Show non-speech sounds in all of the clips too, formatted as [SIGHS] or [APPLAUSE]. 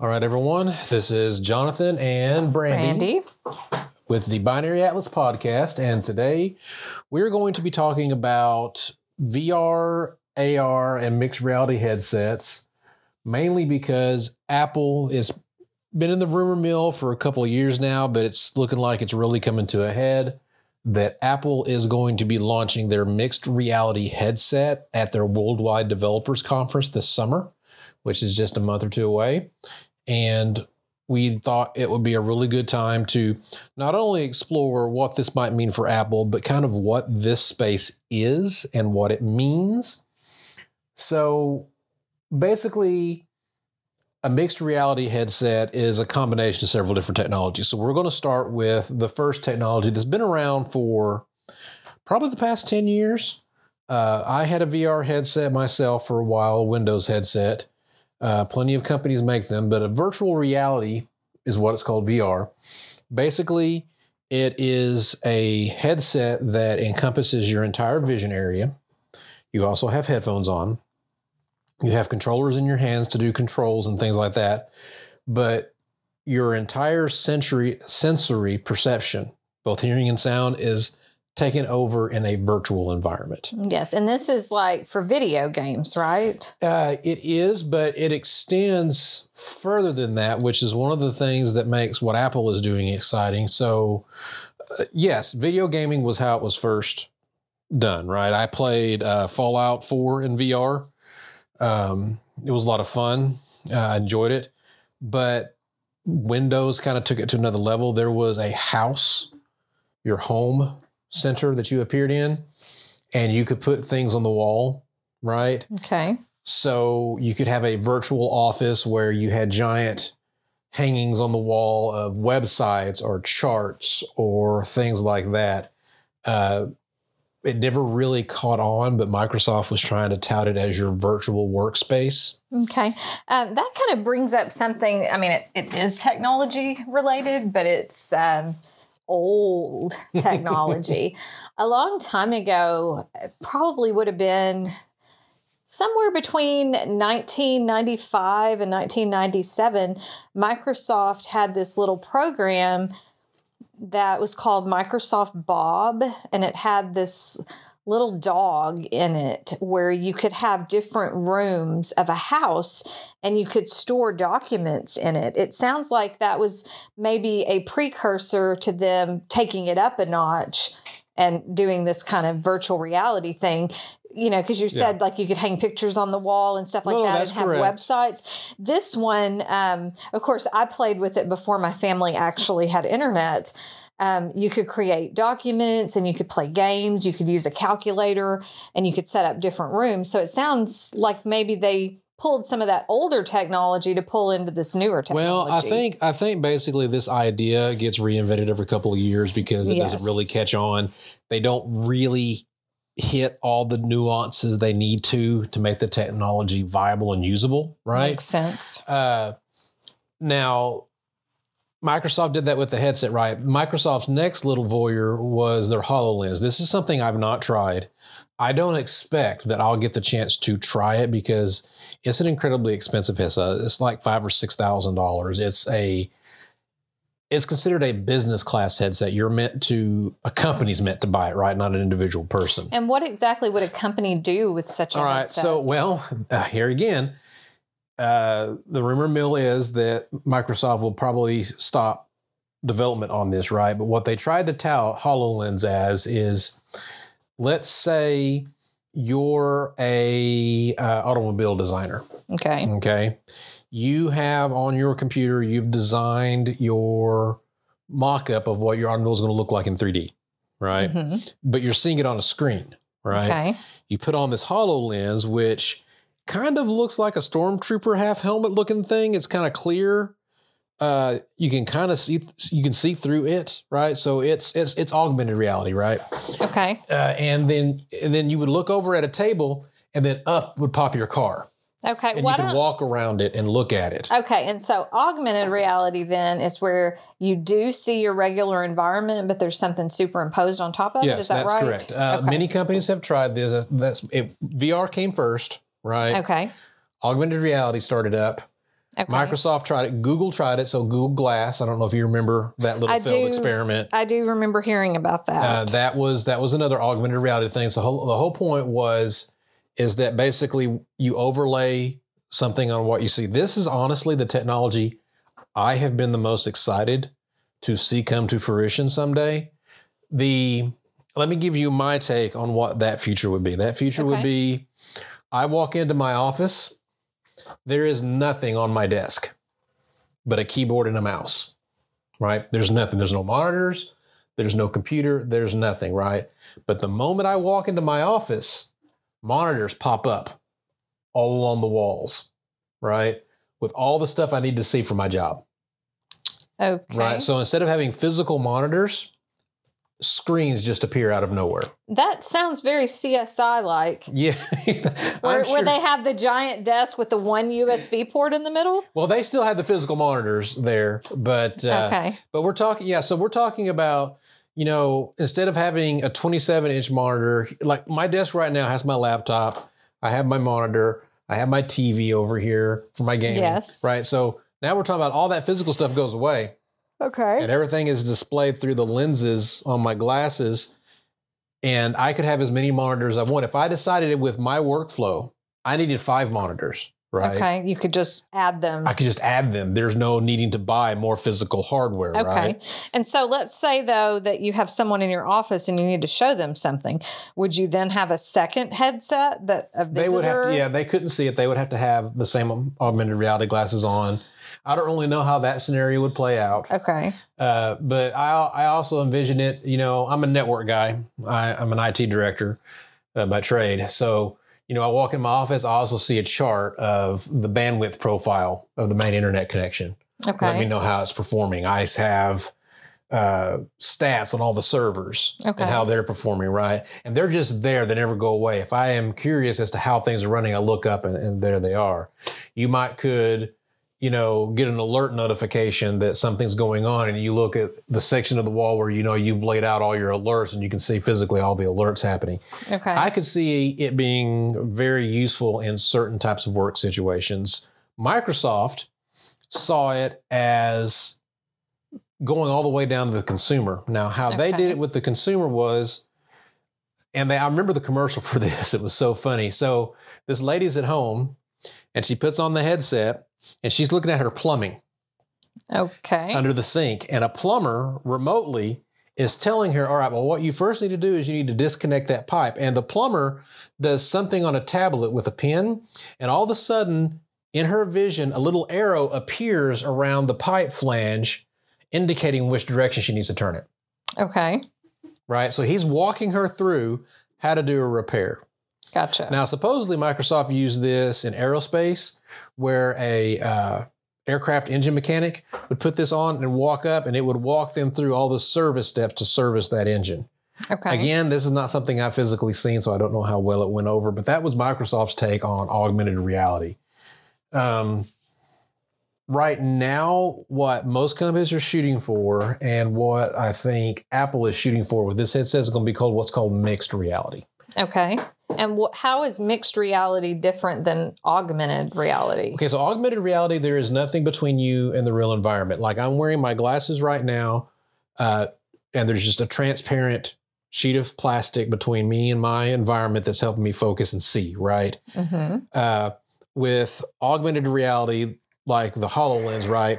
All right, everyone. This is Jonathan and Brandy, Brandy. with the Binary Atlas podcast. And today we're going to be talking about VR, AR, and mixed reality headsets, mainly because Apple has been in the rumor mill for a couple of years now, but it's looking like it's really coming to a head. That Apple is going to be launching their mixed reality headset at their Worldwide Developers Conference this summer, which is just a month or two away. And we thought it would be a really good time to not only explore what this might mean for Apple, but kind of what this space is and what it means. So basically, a mixed reality headset is a combination of several different technologies. So we're going to start with the first technology that's been around for probably the past 10 years. Uh, I had a VR headset myself for a while, Windows headset. Uh, plenty of companies make them, but a virtual reality is what it's called VR. Basically, it is a headset that encompasses your entire vision area. You also have headphones on. You have controllers in your hands to do controls and things like that. But your entire sensory sensory perception, both hearing and sound, is taken over in a virtual environment. Yes, and this is like for video games, right? Uh, it is, but it extends further than that, which is one of the things that makes what Apple is doing exciting. So, uh, yes, video gaming was how it was first done, right? I played uh, Fallout 4 in VR. Um, it was a lot of fun. Uh, I enjoyed it, but Windows kind of took it to another level. There was a house, your home center that you appeared in, and you could put things on the wall, right? Okay. So you could have a virtual office where you had giant hangings on the wall of websites or charts or things like that. Uh, it never really caught on, but Microsoft was trying to tout it as your virtual workspace. Okay. Um, that kind of brings up something. I mean, it, it is technology related, but it's um, old [LAUGHS] technology. a long time ago, probably would have been somewhere between 1995 and 1997, Microsoft had this little program that was called Microsoft Bob, and it had this little dog in it where you could have different rooms of a house and you could store documents in it. It sounds like that was maybe a precursor to them taking it up a notch and doing this kind of virtual reality thing you know, because you said yeah. like you could hang pictures on the wall and stuff like no, that and have correct. websites. This one, um, of course, I played with it before my family actually had internet. Um, you could create documents and you could play games. You could use a calculator and you could set up different rooms. So it sounds like maybe they pulled some of that older technology to pull into this newer technology. Well, I think I think basically this idea gets reinvented every couple of years because it yes. doesn't really catch on. They don't really hit all the nuances they need to to make the technology viable and usable, right? Makes sense. Uh, now, Microsoft did that with the headset, right? Microsoft's next little voyeur was their HoloLens. This is something I've not tried. I don't expect that I'll get the chance to try it because it's an incredibly expensive headset. It's like five or six thousand dollars. It's a it's considered a business class headset. You're meant to, a company's meant to buy it, right? Not an individual person. And what exactly would a company do with such a All right. headset? So, well, uh, here again, uh, the rumor mill is that Microsoft will probably stop development on this, right? But what they tried to tout HoloLens as is let's say you're a uh, automobile designer. Okay. Okay you have on your computer, you've designed your mock up of what your automobile is going to look like in 3D, right? Mm-hmm. But you're seeing it on a screen, right? Okay. You put on this HoloLens, which kind of looks like a stormtrooper half helmet looking thing. It's kind of clear. Uh, you can kind of see you can see through it, right? So it's it's it's augmented reality, right? Okay. Uh, and then and then you would look over at a table, and then up would pop your car. Okay. And you can walk around it and look at it. Okay. And so augmented reality then is where you do see your regular environment, but there's something superimposed on top of yes, it. Is that that's right? correct. Uh, okay. Many companies have tried this. That's, that's it, VR came first, right? Okay. Augmented reality started up. Okay. Microsoft tried it. Google tried it. So Google Glass. I don't know if you remember that little I failed do. experiment. I do remember hearing about that. Uh, that was that was another augmented reality thing. So whole, the whole point was is that basically you overlay something on what you see. This is honestly the technology I have been the most excited to see come to fruition someday. The let me give you my take on what that future would be. That future would be I walk into my office, there is nothing on my desk but a keyboard and a mouse. Right? There's nothing. There's no monitors, there's no computer, there's nothing, right? But the moment I walk into my office, monitors pop up all along the walls, right? With all the stuff I need to see for my job, okay. right? So instead of having physical monitors, screens just appear out of nowhere. that sounds very CSI like. Yeah. [LAUGHS] Where, sure- where they have the giant desk with the one USB port in the middle? well, they still have the physical monitors there, but uh, okay. But we're talking, yeah. So we're talking about, you know, instead of having a 27 inch monitor, like my desk right now has my laptop, I have my monitor, I have my TV over here for my gaming. Yes. Right. So now we're talking about all that physical stuff goes away Okay. and everything is displayed through the lenses on my glasses. And I could have as many monitors as I want. If I decided it with my workflow, I needed five monitors. Right. Okay. You could just add them. I could just add them. There's no needing to buy more physical hardware, Okay. right? And so let's say though that you have someone in your office and you need to show them something. Would you then have a second headset that a visitor? They would have to, yeah, they couldn't see it. They would have to have the same augmented reality glasses on. I don't really know how that scenario would play out, Okay. uh, but I, I also envision it. You know, I'm a network guy. I, I'm an IT director uh, by trade, so you know, I walk in my office. I also see a chart of the bandwidth profile of the main internet connection. Okay. Let me know how it's performing. I have uh, stats on all the servers Okay. and how they're performing, right? And they're just there. They never go away. If I am curious as to how things are running, I look up and, and there they are. You might could, you know, get an alert notification that something's going on, and you look at the section of the wall where you know you've laid out all your alerts, and you can see physically all the alerts happening. okay. I could see it being very useful in certain types of work situations. Microsoft saw it as going all the way down to the consumer. Now, how they did it with the consumer was, and they, I remember the commercial [LAUGHS] for this. It was so funny. So this lady's at home, and she puts on the headset, and she's looking at her plumbing okay. under the sink, and a plumber remotely is telling her, "All right, well, what you first need to do is you need to disconnect that pipe." And the plumber does something on a tablet with a pen, and all of a sudden, in her vision, a little arrow appears around the pipe flange, indicating which direction she needs to turn it. okay. Right. So he's walking her through how to do a repair. Gotcha. Now, supposedly Microsoft used this in aerospace, where a uh, aircraft engine mechanic would put this on and walk up, and it would walk them through all the service steps to service that engine. okay. Again, this is not something I've physically seen, so I don't know how well it went over, but that was Microsoft's take on augmented reality. Um, right now, what most companies are shooting for, and what I think Apple is shooting for with this headset is going to be called what's called mixed reality. Okay. And wh- how is mixed reality different than augmented reality? Okay, so augmented reality, there is nothing between you and the real environment. Like I'm wearing my glasses right now, uh, and there's just a transparent sheet of plastic between me and my environment that's helping me focus and see, right? hmm Uh, with augmented reality, like the HoloLens, right?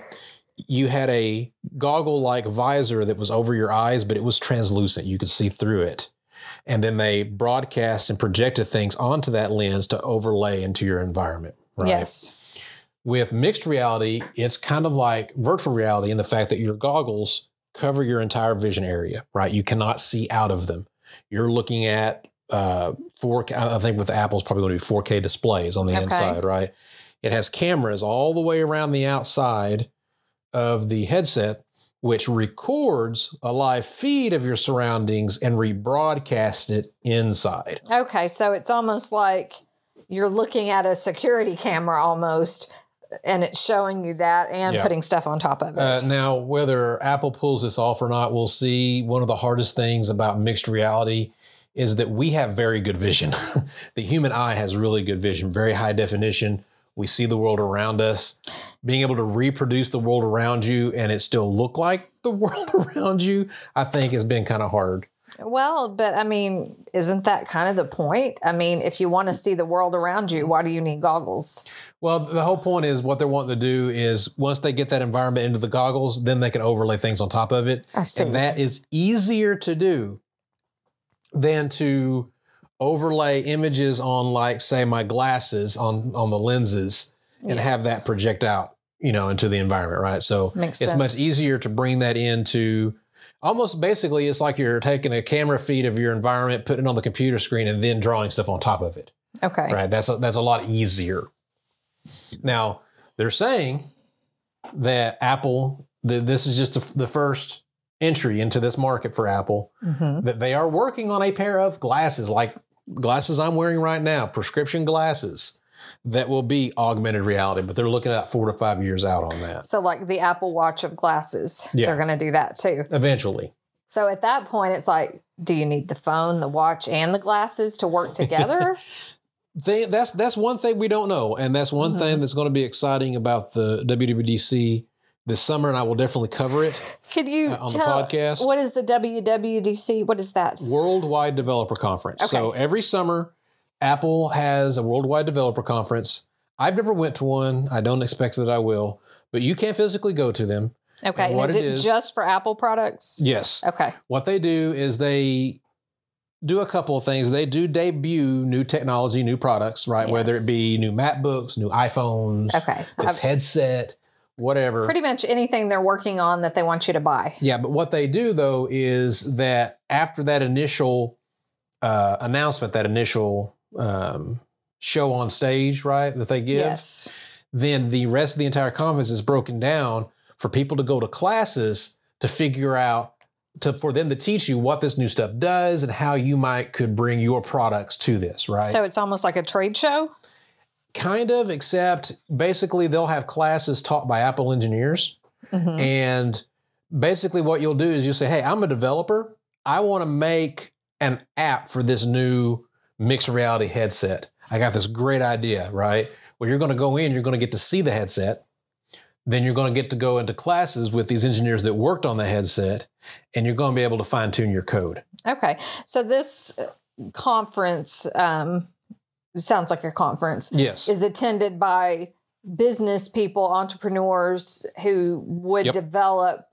You had a goggle like visor that was over your eyes, but it was translucent. You could see through it. And then they broadcast and projected things onto that lens to overlay into your environment. Right? Yes. With mixed reality, it's kind of like virtual reality in the fact that your goggles cover your entire vision area, right? You cannot see out of them. You're looking at uh, 4K, I think with Apple's probably going to be 4K displays on the Okay. inside, right? It has cameras all the way around the outside of the headset, which records a live feed of your surroundings and rebroadcasts it inside. Okay. So it's almost like you're looking at a security camera almost, and it's showing you that and Yeah. putting stuff on top of it. Uh, now, whether Apple pulls this off or not, we'll see. One of the hardest things about mixed reality is that we have very good vision. [LAUGHS] the human eye has really good vision, very high definition. We see the world around us. being able to reproduce the world around you and it still look like the [LAUGHS] world around you, I think has been kind of hard. Well, but I mean, isn't that kind of the point? I mean, if you want to see the world around you, why do you need goggles? Well, the whole point is what they're wanting to do is once they get that environment into the goggles, then they can overlay things on top of it. I see. And that is easier to do than to overlay images on like say my glasses on on the lenses and have that project out, you know, into the environment, right? So Makes it's much easier to bring that into almost basically it's like you're taking a camera feed of your environment, putting it on the computer screen and then drawing stuff on top of it. Okay. Right. That's a, that's a lot easier. Now they're saying that Apple, that this is just the, the first entry into this market for Apple. hmm That they are working on a pair of glasses, like glasses I'm wearing right now, prescription glasses that will be augmented reality. But they're looking at four to five years out on that. So, like the Apple Watch of glasses, Yeah. they're going to do that too. Eventually, So, at that point, it's like, do you need the phone, the watch, and the glasses to work [LAUGHS] together? they, that's that's one thing we don't know, and that's one Mhm. thing that's going to be exciting about the WWDC this summer, and I will definitely cover it. Could you Uh, on the podcast? what is the WWDC? What is that? Worldwide Developer Conference. So every summer, Apple has a Worldwide Developer Conference. I've never went to one. I don't expect that I will, but you can't physically go to them. Okay, And what is it it is- just for Apple products? Yes. Okay, What they do is they do a couple of things. They do debut new technology, new products, right? Whether it be new MacBooks, new iPhones, okay. this I've- headset, whatever. pretty much anything they're working on that they want you to buy. Yeah, but what they do though is that after that initial uh, announcement, that initial um, show on stage, right, that they give, Yes. then the rest of the entire conference is broken down for people to go to classes to figure out to for them to teach you what this new stuff does and how you might could bring your products to this, right? So it's almost like a trade show. Kind of, except basically they'll have classes taught by Apple engineers. Mhm. And basically, what you'll do is you'll say, Hey, I'm a developer. I want to make an app for this new mixed reality headset. I got this great idea, right? Well, you're going to go in, you're going to get to see the headset. Then you're going to get to go into classes with these engineers that worked on the headset, and you're going to be able to fine tune your code. Okay, so this conference um, sounds like a conference. Yes. is attended by business people, entrepreneurs who would Yep. develop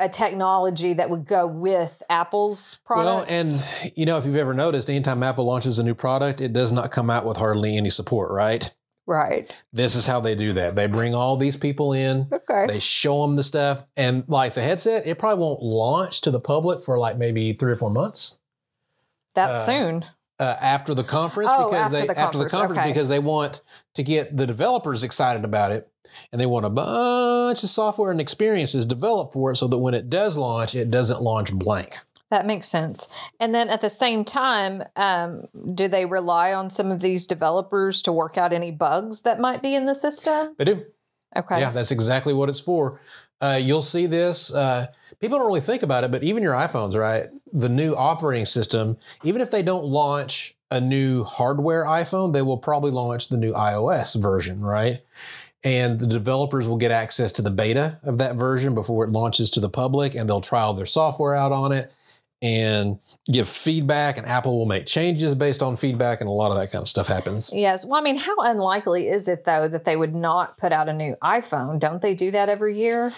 a technology that would go with Apple's products. Well, and you know, if you've ever noticed, anytime Apple launches a new product, it does not come out with hardly any support, right? right. This is how they do that. They bring all these people in, Okay. they show them the stuff, and like the headset, it probably won't launch to the public for like maybe three or four months that uh, soon. Uh, after the conference Oh, because after they the after the conference, okay. because they want to get the developers excited about it, and they want a bunch of software and experiences developed for it, so that when it does launch, it doesn't launch blank. That makes sense. And then at the same time, um, do they rely on some of these developers to work out any bugs that might be in the system? They do. Okay. Yeah, that's exactly what it's for. Uh, you'll see this. Uh, people don't really think about it, but even your iPhones, right? The new operating system, even if they don't launch a new hardware iPhone, they will probably launch the new iOS version, right? And the developers will get access to the beta of that version before it launches to the public, and they'll trial their software out on it and give feedback. And Apple will make changes based on feedback, and a lot of that kind of stuff happens. Yes. Well, I mean, how unlikely is it though that they would not put out a new iPhone? Don't they do that every year?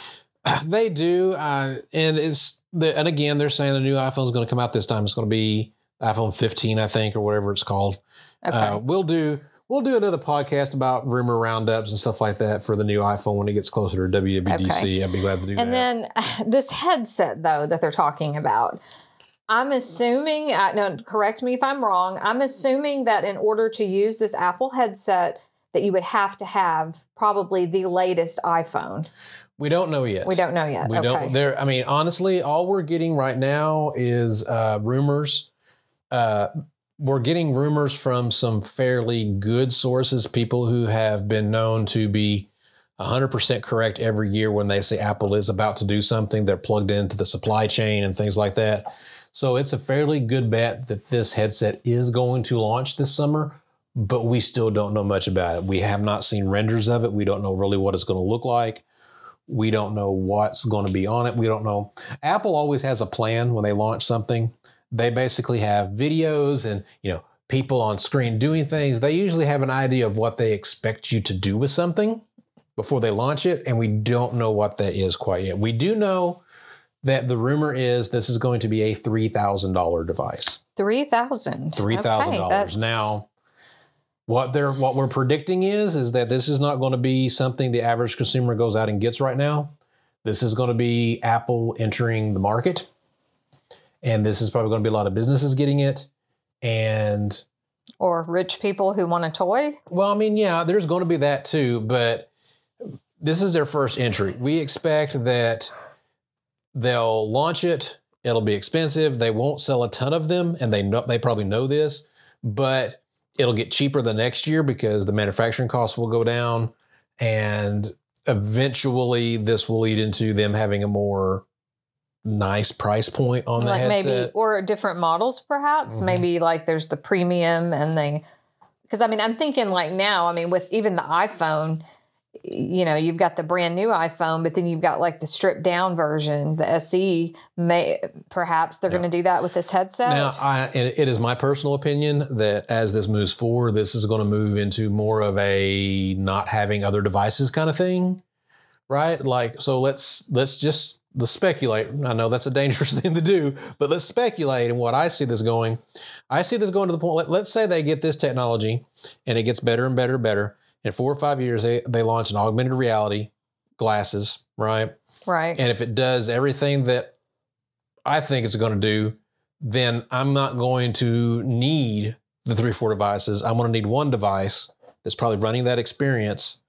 [SIGHS] They do, uh, and it's the and again they're saying the new iPhone is going to come out this time. It's going to be iPhone 15, I think, or whatever it's called. Okay. Uh, we'll do we'll do another podcast about rumor roundups and stuff like that for the new iPhone when it gets closer to WWDC. I'd be glad to do and that. And then [SIGHS] this headset though that they're talking about. I'm assuming, uh, no, correct me if I'm wrong. I'm assuming that in order to use this Apple headset, that you would have to have probably the latest iPhone. we don't know yet. We don't know yet. We okay. don't. There. I mean, honestly, all we're getting right now is uh, rumors. Uh, we're getting rumors from some fairly good sources, people who have been known to be 100% correct every year when they say Apple is about to do something. They're plugged into the supply chain and things like that. So it's a fairly good bet that this headset is going to launch this summer. but we still don't know much about it. We have not seen renders of it. We don't know really what it's going to look like. We don't know what's going to be on it. We don't know. Apple always has a plan when they launch something. They basically have videos and, you know, people on screen doing things. They usually have an idea of what they expect you to do with something before they launch it, and we don't know what that is quite yet. We do know that the rumor is this is going to be a $3,000 device. 3000 $3,000. Okay, that's- now, what they're what we're predicting is is that this is not going to be something the average consumer goes out and gets right now. This is going to be Apple entering the market. And this is probably going to be a lot of businesses getting it. And or rich people who want a toy. well, I mean, yeah, there's going to be that too, but this is their first entry. We expect that they'll launch it. It'll be expensive. They won't sell a ton of them, and they know they probably know this, but it'll get cheaper the next year because the manufacturing costs will go down, and eventually this will lead into them having a more nice price point on the like headset. maybe or different models perhaps Mhm. maybe like there's the premium and the because i mean i'm thinking like now i mean with even the iphone you know you've got the brand new iphone but then you've got like the stripped down version the se may perhaps they're Yeah. going to do that with this headset Now, I, and it is my personal opinion that as this moves forward, this is going to move into more of a not having other devices kind of thing, right? Like, so let's let's just let's speculate. I know that's a dangerous [LAUGHS] thing to do, but let's speculate. And what I see this going, I see this going to the point. Let, let's say they get this technology, and it gets better and better and better. In four or five years, they they launch an augmented reality glasses, right? right And if it does everything that I think it's going to do, then I'm not going to need the three, four devices. I'm going to need one device that's probably running that experience,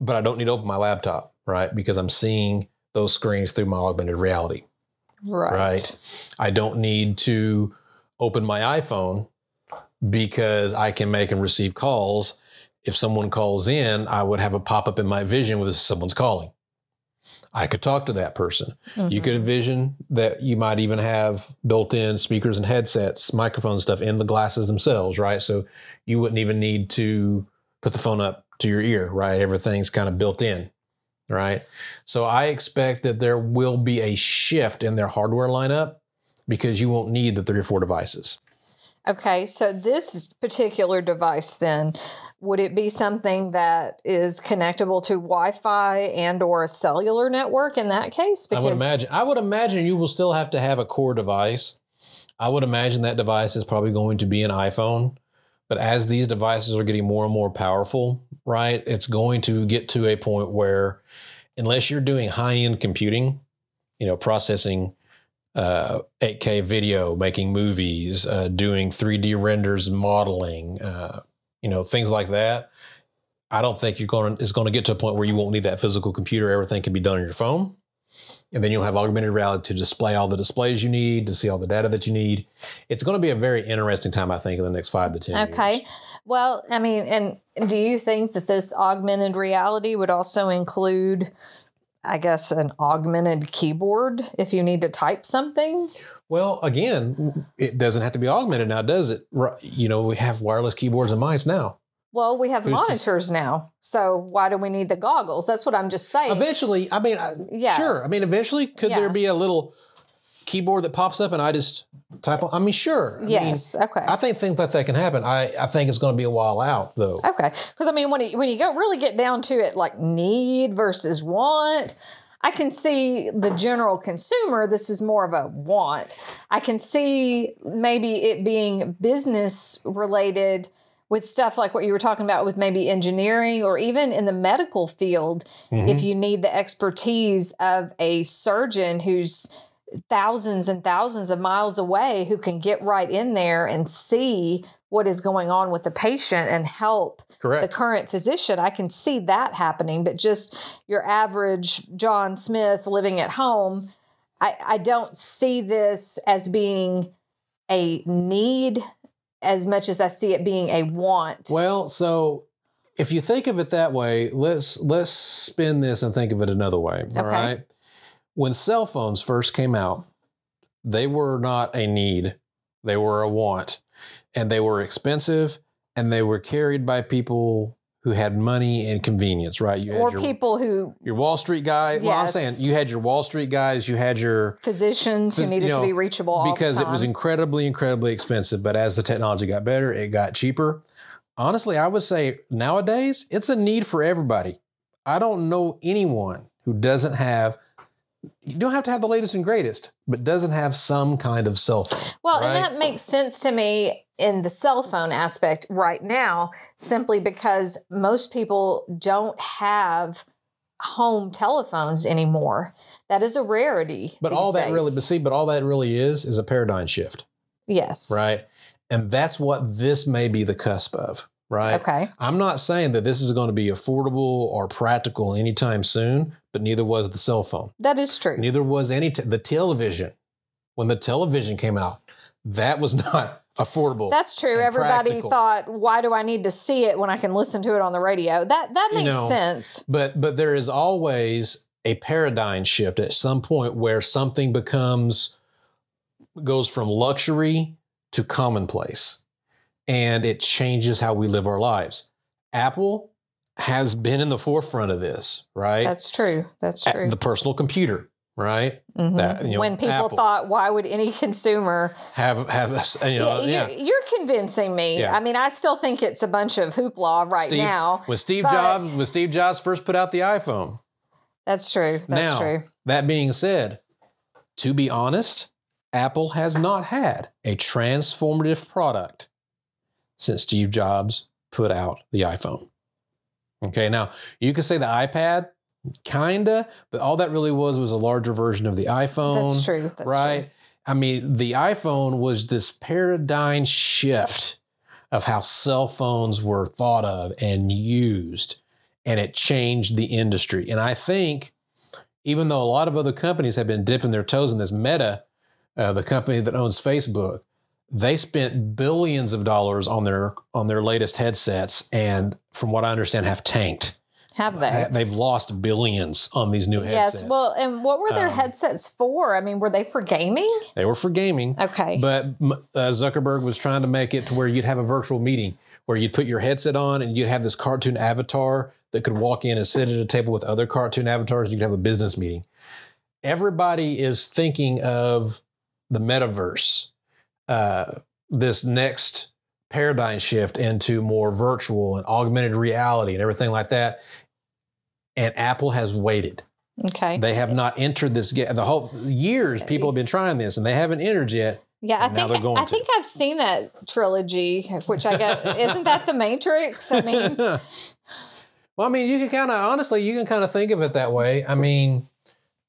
but I don't need to open my laptop, right? Because I'm seeing those screens through my augmented reality, right right? I don't need to open my iPhone because I can make and receive calls. If someone calls in, I would have a pop up in my vision with someone's calling. I could talk to that person. You Mhm. could envision that you might even have built in speakers and headsets, microphone stuff in the glasses themselves, right? So you wouldn't even need to put the phone up to your ear, right? Everything's kind of built in, right? So I expect that there will be a shift in their hardware lineup because you won't need the three or four devices. Okay, so this particular device then would it be something that is connectable to Wi-Fi and or a cellular network in that case? I would imagine. I would imagine you will still have to have a core device. I would imagine that device is probably going to be an iPhone. But as these devices are getting more and more powerful, right, it's going to get to a point where, unless you're doing high end computing, you know, processing uh, 8K video, making movies, uh, doing 3D renders, modeling, uh, you know, things like that. I don't think you're going to, it's going to get to a point where you won't need that physical computer. Everything can be done on your phone. And then you'll have augmented reality to display all the displays you need, to see all the data that you need. It's going to be a very interesting time, I think, in the next five to 10 Okay. years. Well, I mean, and do you think that this augmented reality would also include, I guess, an augmented keyboard if you need to type something? Well, again, it doesn't have to be augmented now, does it? You know, we have wireless keyboards and mice now. Well, we have Who's to monitors now. So why do we need the goggles? That's what I'm just saying. Eventually, I mean, I, Yeah. sure. I mean, eventually, could Yeah. there be a little keyboard that pops up and I just type on? I mean, sure. I mean, yes. okay. I think things like that can happen. I, I think it's going to be a while out, though. Okay, because I mean, when you, when you go really get down to it, like need versus want, I can see the general consumer. This is more of a want. I can see maybe it being business related with stuff like what you were talking about with maybe engineering or even in the medical field. Mhm. If you need the expertise of a surgeon who's thousands and thousands of miles away who can get right in there and see what is going on with the patient and help the current physician. I can see that happening, but just your average John Smith living at home, I, I don't see this as being a need as much as I see it being a want. Well, so if you think of it that way, let's let's spin this and think of it another way. All Okay. right. When cell phones first came out, they were not a need; they were a want, and they were expensive and they were carried by people who had money and convenience, right? You had or your, people who your Wall Street guy. Well, I'm saying you had your Wall Street guys, you had your physicians who needed you to be reachable all because it was incredibly, incredibly expensive. But as the technology got better, it got cheaper. Honestly, I would say nowadays it's a need for everybody. I don't know anyone who doesn't have. You don't have to have the latest and greatest, but doesn't have some kind of cell phone. Well, right? and that makes sense to me in the cell phone aspect right now, simply because most people don't have home telephones anymore. That is a rarity. But all that really, but see, but all that really is is a paradigm shift, yes. right? And that's what this may be the cusp of, right? Okay. I'm not saying that this is going to be affordable or practical anytime soon, but neither was the cell phone. That is true. Neither was any t- the television. When the television came out, that was [LAUGHS] not affordable. That's true. Everybody practical. thought, why do I need to see it when I can listen to it on the radio? That that You makes know, sense. but but there is always a paradigm shift at some point where something becomes goes from luxury to commonplace and it changes how we live our lives. Apple has been in the forefront of this, right? That's true. That's true. The personal computer, right? Mhm. that, you know, when people Apple. thought, why would any [LAUGHS] consumer? Have have you know, Yeah, yeah. you're, you're convincing me. Yeah. I mean, I still think it's a bunch of hoopla right Steve- now. When Steve Jobs when Steve Jobs first put out the iPhone. That's true. That's now, true. that being said, to be honest, Apple has not had a transformative product since Steve Jobs put out the iPhone. Okay, now you could say the iPad, kinda, but all that really was was a larger version of the iPhone. That's true. That's right? True. I mean, the iPhone was this paradigm shift of how cell phones were thought of and used, and it changed the industry. And I think, even though a lot of other companies have been dipping their toes in this, Meta, uh, the company that owns Facebook, they spent billions of dollars on their on their latest headsets, and from what I understand, have tanked. Have they? They've lost billions on these new headsets. Yes. Well, and what were their Um, headsets for? I mean, were they for gaming? they were for gaming. Okay. But uh, Zuckerberg was trying to make it to where you'd have a virtual meeting where you'd put your headset on and you'd have this cartoon avatar that could walk in and sit at a table with other cartoon avatars. And You could have a business meeting. Everybody is thinking of the metaverse, uh, this next paradigm shift into more virtual and augmented reality and everything like that. And Apple has waited. okay. They have not entered this. Ga- the whole years people have been trying this and they haven't entered yet. Yeah, I think I to. think I've seen that trilogy, which I guess isn't that the Matrix? I mean, [LAUGHS] well, I mean, you can kind of honestly, you can kind of think of it that way. I mean,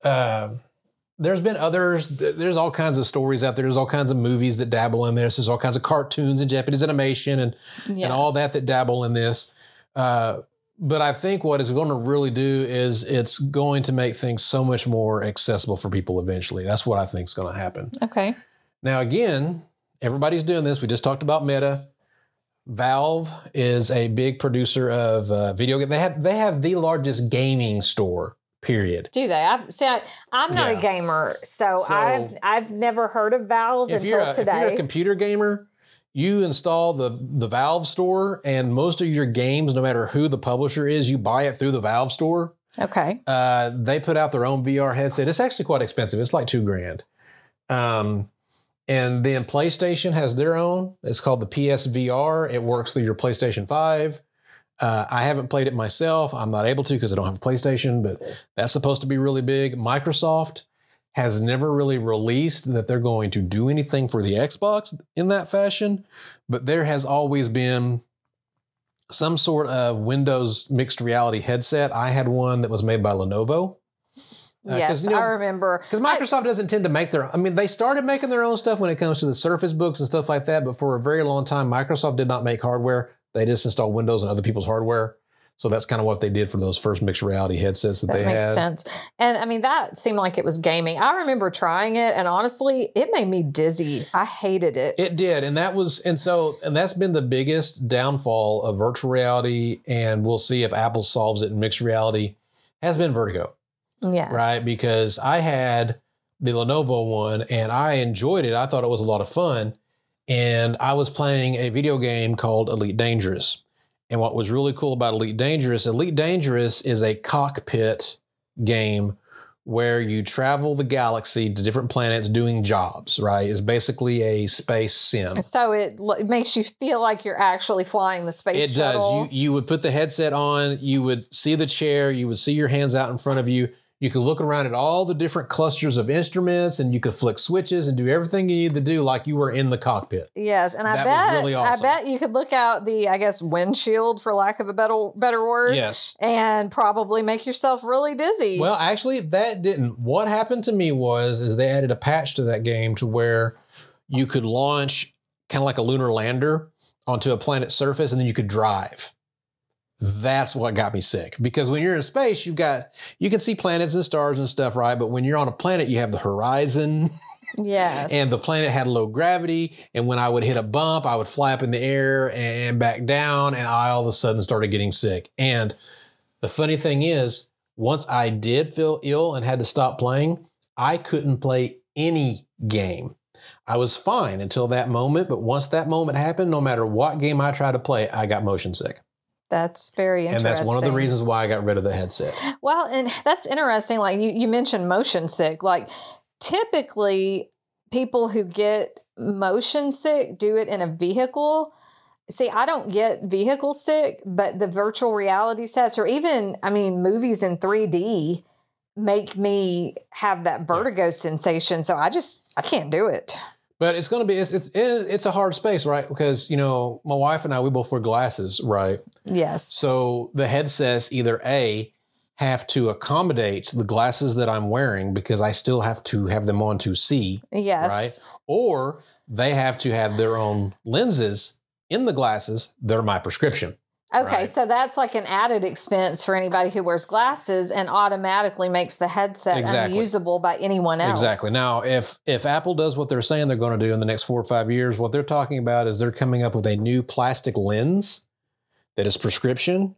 uh, there's been others. There's all kinds of stories out there. There's all kinds of movies that dabble in this. There's all kinds of cartoons and Japanese animation and and all that that dabble in this. Uh, but I think what it's going to really do is it's going to make things so much more accessible for people eventually. That's what I think is going to happen. Okay. Now, again, everybody's doing this. We just talked about Meta. Valve is a big producer of uh, video games. They have they have the largest gaming store. Period. Do they? I see. I, I'm not Yeah. a gamer, so, So- I've I've never heard of Valve If you're, until a, if you're a computer gamer, you install the the Valve store, and most of your games, no matter who the publisher is, you buy it through the Valve store. okay. Uh, they put out their own VR headset. It's actually quite expensive. It's like two grand. Um, and then PlayStation has their own. It's called the PSVR. It works through your PlayStation 5. Uh, I haven't played it myself. I'm not able to because I don't have a PlayStation, but that's supposed to be really big. Microsoft has never really released that they're going to do anything for the Xbox in that fashion, but there has always been some sort of Windows mixed reality headset. I had one that was made by Lenovo. Uh, yes, you know, I remember. because Microsoft doesn't tend to make their. I mean, they started making their own stuff when it comes to the Surface books and stuff like that. But for a very long time, Microsoft did not make hardware. They just installed Windows and other people's hardware. So that's kind of what they did for those first mixed reality headsets that, that they makes had. sense. And I mean, that seemed like it was gaming. I remember trying it, and honestly, it made me dizzy. I hated it. It did, and that was, and so, and that's been the biggest downfall of virtual reality. And we'll see if Apple solves it in mixed reality. Has been Vertigo. yes. right? Because I had the Lenovo one and I enjoyed it. I thought it was a lot of fun. And I was playing a video game called Elite Dangerous. And what was really cool about Elite Dangerous, Elite Dangerous is a cockpit game where you travel the galaxy to different planets doing jobs, right? It's basically a space sim. So it, l- it makes you feel like you're actually flying the space It shuttle. does. You you would put the headset on, you would see the chair, you would see your hands out in front of you. You could look around at all the different clusters of instruments and you could flick switches and do everything you need to do like you were in the cockpit. Yes, and I That was bet really awesome. I bet you could look out the I guess windshield for lack of a better better word. Yes. And probably make yourself really dizzy. Well, actually, that didn't. What happened to me was is they added a patch to that game to where you could launch kind of like a lunar lander onto a planet's surface, and then you could drive. That's what got me sick because when you're in space, you've got you can see planets and stars and stuff, right? But when you're on a planet, you have the horizon, yes. [LAUGHS] and the planet had low gravity. And when I would hit a bump, I would fly up in the air and back down, and I all of a sudden started getting sick. And the funny thing is, once I did feel ill and had to stop playing, I couldn't play any game. I was fine until that moment, but once that moment happened, no matter what game I tried to play, I got motion sick. That's very interesting. And that's one of the reasons why I got rid of the headset. Well, and that's interesting. Like you, you mentioned motion sick. Like typically, people who get motion sick do it in a vehicle. See, I don't get vehicle sick, but the virtual reality sets, or even, I mean, movies in 3D make me have that vertigo sensation. So I just, I can't do it. But it's going to be it's, it's it's a hard space, right? Because you know my wife and I we both wear glasses, right? Yes. So the headsets either A have to accommodate the glasses that I'm wearing because I still have to have them on to see, Yes. Right. Or they have to have their own lenses in the glasses that are my prescription. Okay, Right. so that's like an added expense for anybody who wears glasses and automatically makes the headset Exactly. unusable by anyone else. Exactly. Now, if if Apple does what they're saying they're going to do in the next four or five years, what they're talking about is they're coming up with a new plastic lens that is prescription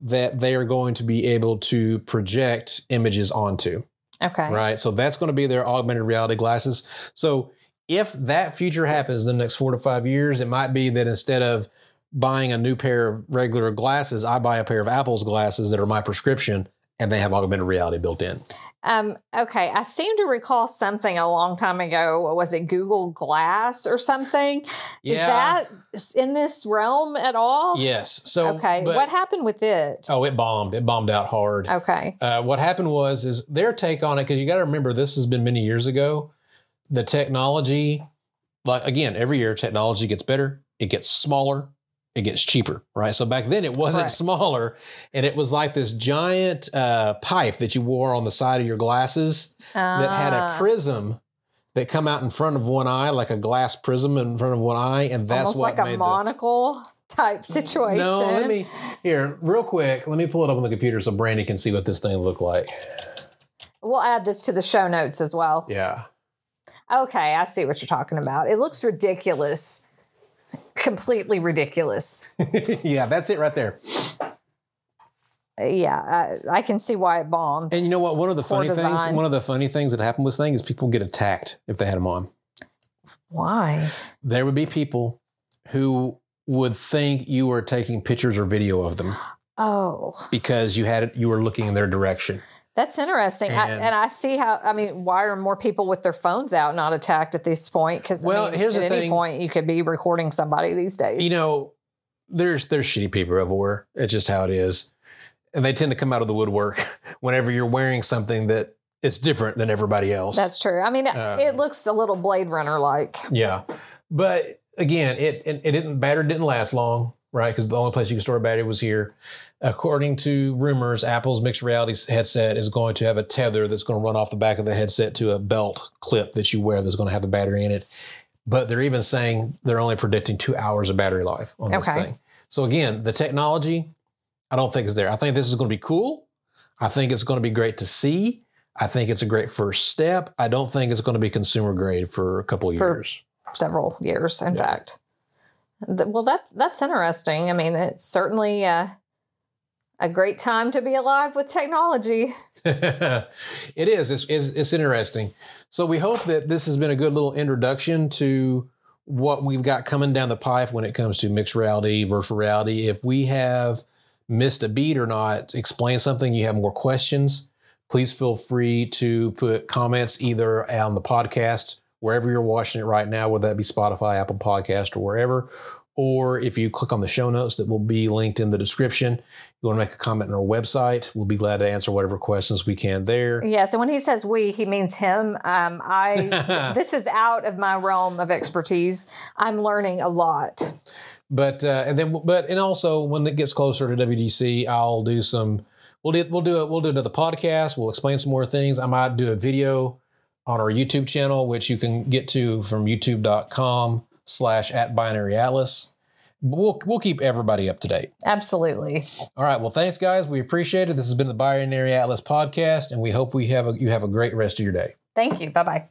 that they are going to be able to project images onto. Okay. right? So that's going to be their augmented reality glasses. So if that future happens in the next four to five years, it might be that instead of buying a new pair of regular glasses, I buy a pair of Apple's glasses that are my prescription and they have augmented reality built in. Um, okay. I seem to recall something a long time ago. Was it Google Glass or something? Is that in this realm at all? yes. So Okay. but- what happened with it? Oh, it bombed. It bombed out hard. Okay. Uh, what happened was is their take on it because you got to remember this has been many years ago. The technology, like again, every year technology gets better. It gets smaller. It gets cheaper, right? So back then it wasn't Correct. smaller, and it was like this giant uh, pipe that you wore on the side of your glasses that had a Ah, prism that come out in front of one eye, like a glass prism in front of one eye, and that's almost what like a the monocle type situation. no, let me here real quick. Let me pull it up on the computer so Brandy can see what this thing looked like. We'll add this to the show notes as well. Yeah. Okay, I see what you're talking about. It looks ridiculous. Completely ridiculous. [LAUGHS] yeah, that's it right there. Yeah, I, I can see why it bombed. And you know what? One of the Poor funny things, one of the funny things that happened with this thing is people get attacked if they had them on. why? There would be people who would think you were taking pictures or video of them [GASPS] Oh, because you had it, you were looking in their direction. That's interesting. I, And- and I see how, I mean, why are more people with their phones out not attacked at this point? Because Well, here's at the any thing. point you could be recording somebody these days. You know, there's there's shitty people everywhere. It's just how it is, and they tend to come out of the woodwork [LAUGHS] whenever you're wearing something that is different than everybody else. that's true. I mean, Uh, it looks a little Blade Runner like. Yeah, but again, it it, it didn't battery didn't last long, right? Because the only place you can store a battery was here. According to rumors, Apple's mixed reality headset is going to have a tether that's going to run off the back of the headset to a belt clip that you wear that's going to have the battery in it. But they're even saying they're only predicting two hours of battery life on this Okay. thing. So again, the technology, I don't think is there. I think this is going to be cool. I think it's going to be great to see. I think it's a great first step. I don't think it's going to be consumer grade for a couple of For- years. several years, in Yeah. fact. Well, that's that's interesting. I mean, it's certainly uh, a great time to be alive with technology. [LAUGHS] it is. It's, it's, it's interesting. So we hope that this has been a good little introduction to what we've got coming down the pipe when it comes to mixed reality, virtual reality. If we have missed a beat or not, explain something, you have more questions, please feel free to put comments either on the podcast, wherever you're watching it right now, whether that be Spotify, Apple Podcast, or wherever. Or if you click on the show notes that will be linked in the description, you want to make a comment on our website, we'll be glad to answer whatever questions we can there. Yeah. So when he says we, he means him. Um, I [LAUGHS] this is out of my realm of expertise. I'm learning a lot. But uh, and then but and also when it gets closer to WWDC, I'll do some. We'll do we'll do it. We'll do another podcast. We'll explain some more things. I might do a video on our YouTube channel, which you can get to from YouTube.com slash at binary atlas. We'll we'll keep everybody up to date. Absolutely. All right. Well, thanks, guys. We appreciate it. This has been the Binary Atlas podcast, and we hope we have a, you have a great rest of your day. Thank you. Bye bye.